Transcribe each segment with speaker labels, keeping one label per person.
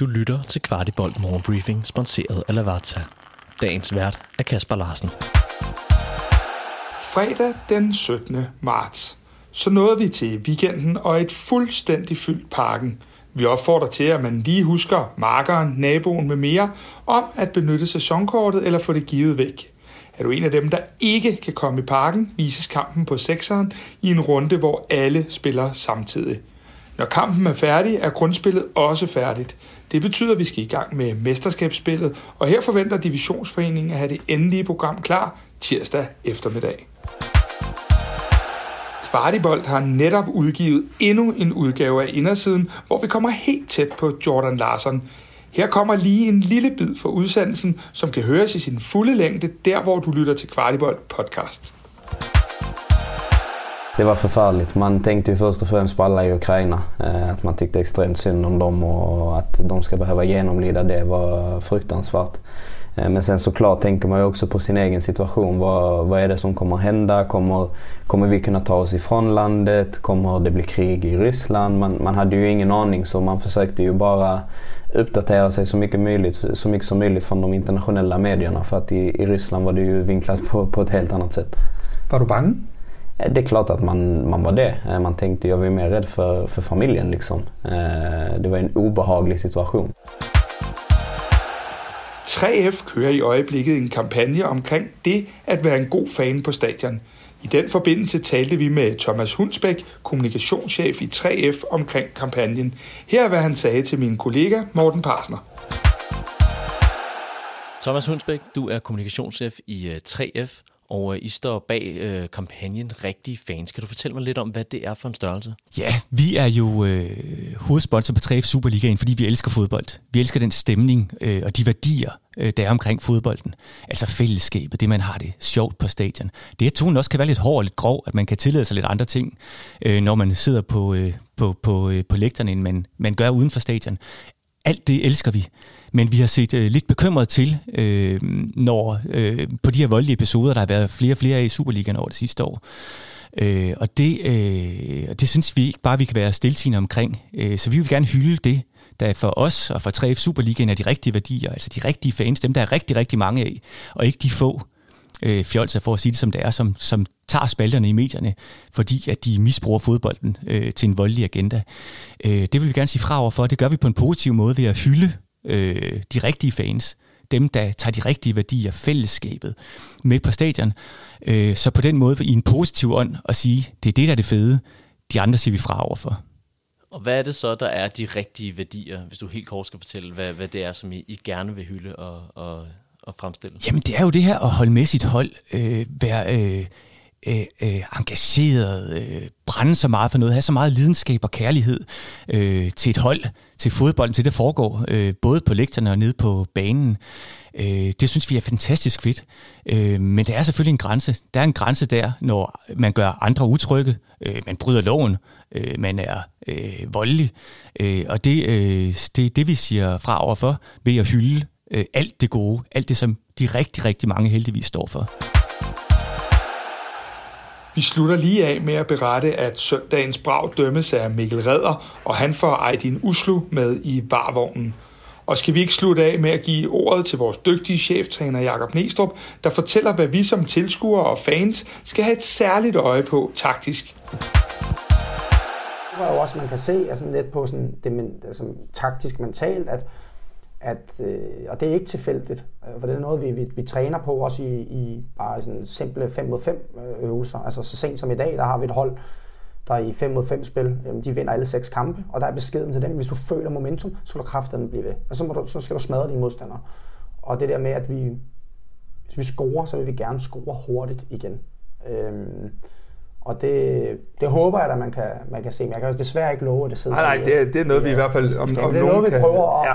Speaker 1: Du lytter til Kvartibolt Morgenbriefing, sponsoreret af Lavazza. Dagens vært er Kasper Larsen.
Speaker 2: Fredag den 17. marts. Så nåede vi til weekenden og et fuldstændig fyldt parken. Vi opfordrer til, at man lige husker markeren, naboen med mere, om at benytte sæsonkortet eller få det givet væk. Er du en af dem, der ikke kan komme i parken, vises kampen på sekseren i en runde, hvor alle spiller samtidig. Når kampen er færdig, er grundspillet også færdigt. Det betyder, at vi skal i gang med mesterskabsspillet, og her forventer Divisionsforeningen at have det endelige program klar tirsdag eftermiddag. Kvartibolt har netop udgivet endnu en udgave af Indersiden, hvor vi kommer helt tæt på Jordan Larsen. Her kommer lige en lille bid for udsendelsen, som kan høres i sin fulde længde, der hvor du lytter til Kvartibolt podcast.
Speaker 3: Det var förfärligt. Man tänkte ju först och främst på alla i Ukraina. Eh, att man tyckte extremt synd om dem och att de ska behöva genomlida det var fruktansvärt. Eh, men sen såklart tänker man ju också på sin egen situation. Vad, vad är det som kommer hända? Kommer, kommer vi kunna ta oss ifrån landet? Kommer det bli krig i Ryssland? Man, man hade ju ingen aning så man försökte ju bara uppdatera sig så mycket, möjligt, så mycket som möjligt från de internationella medierna. För att i, i Ryssland var det ju vinklat på, på ett helt annat sätt.
Speaker 2: Var du bange?
Speaker 3: Eh, det är klart att man, man var det. Eh, Man tänkte, jag var ju mer rädd för, för familjen liksom. Eh, Det var en obehaglig situation.
Speaker 2: 3F kører i øjeblikket en kampagne omkring det at være en god fan på stadion. I den forbindelse talte vi med Thomas Hundsbæk, kommunikationschef i 3F, omkring kampagnen. Her er, hvad han sagde til min kollega Morten Parsner.
Speaker 1: Thomas Hundsbæk, du er kommunikationschef i øh, 3F, og øh, I står bag øh, kampagnen Rigtige Fans. Kan du fortælle mig lidt om, hvad det er for en størrelse?
Speaker 4: Ja, vi er jo øh, hovedsponsor på 3F Superligaen, fordi vi elsker fodbold. Vi elsker den stemning øh, og de værdier, øh, der er omkring fodbolden. Altså fællesskabet, det man har det sjovt på stadion. Det at tonen også kan være lidt hård og lidt grov, at man kan tillade sig lidt andre ting, øh, når man sidder på, øh, på, på, øh, på lægterne, end man, man gør uden for stadion. Alt det elsker vi. Men vi har set øh, lidt bekymret til, øh, når øh, på de her voldelige episoder, der har været flere og flere af i Superligaen over det sidste år. Øh, og det, øh, det synes vi ikke bare, vi kan være stiltigende omkring. Øh, så vi vil gerne hylde det, der for os og for 3F Superligaen er de rigtige værdier, altså de rigtige fans, dem der er rigtig, rigtig mange af, og ikke de få øh, fjolser, for at sige det som det er, som, som tager spalterne i medierne, fordi at de misbruger fodbolden øh, til en voldelig agenda. Øh, det vil vi gerne sige fra over for. Det gør vi på en positiv måde ved at hylde øh, de rigtige fans. Dem, der tager de rigtige værdier, fællesskabet, med på stadion. Øh, så på den måde i en positiv ånd at sige, det er det, der er det fede. De andre siger vi fra overfor.
Speaker 1: Og hvad er det så, der er de rigtige værdier, hvis du helt kort skal fortælle, hvad, hvad det er, som I, I gerne vil hylde og, og, at fremstille?
Speaker 4: Jamen, det er jo det her at holde med sit hold, øh, være øh, øh, øh, engageret, øh, brænde så meget for noget, have så meget lidenskab og kærlighed øh, til et hold, til fodbolden, til det foregår, øh, både på lægterne og nede på banen. Øh, det synes vi er fantastisk fedt. Øh, men der er selvfølgelig en grænse. Der er en grænse der, når man gør andre utrygge, øh, man bryder loven, øh, man er øh, voldelig. Øh, og det er øh, det, det, vi siger fra overfor, ved at hylde øh, alt det gode, alt det, som de rigtig, rigtig mange heldigvis står for.
Speaker 2: Vi slutter lige af med at berette, at søndagens brag dømmes af Mikkel Redder, og han får Aydin Uslu med i barvognen. Og skal vi ikke slutte af med at give ordet til vores dygtige cheftræner Jakob Næstrup, der fortæller, hvad vi som tilskuere og fans skal have et særligt øje på taktisk.
Speaker 5: Det var jo også, man kan se altså lidt på sådan, det men, altså, taktisk mentalt, at, at øh, og det er ikke tilfældigt, øh, for det er noget, vi, vi, vi træner på også i, i bare sådan simple 5 mod 5 øvelser. Altså så sent som i dag, der har vi et hold, der i 5 mod 5 spil, jamen, de vinder alle seks kampe, og der er beskeden til dem, hvis du føler momentum, så skal du kraftedeme blive ved. Og så, må du, så skal du smadre dine modstandere. Og det der med, at vi, hvis vi scorer, så vil vi gerne score hurtigt igen. Øhm, og det, det håber jeg, at man kan, man kan se. Men jeg kan desværre ikke love, at det sidder
Speaker 2: Nej, nej, det er, det er noget, vi i hvert fald om, om
Speaker 5: Det er
Speaker 2: nogen
Speaker 5: noget, vi
Speaker 2: kan...
Speaker 5: prøver at
Speaker 2: Ja.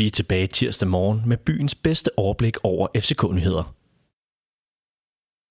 Speaker 1: Vi er tilbage tirsdag morgen med byens bedste overblik over FCK-nyheder.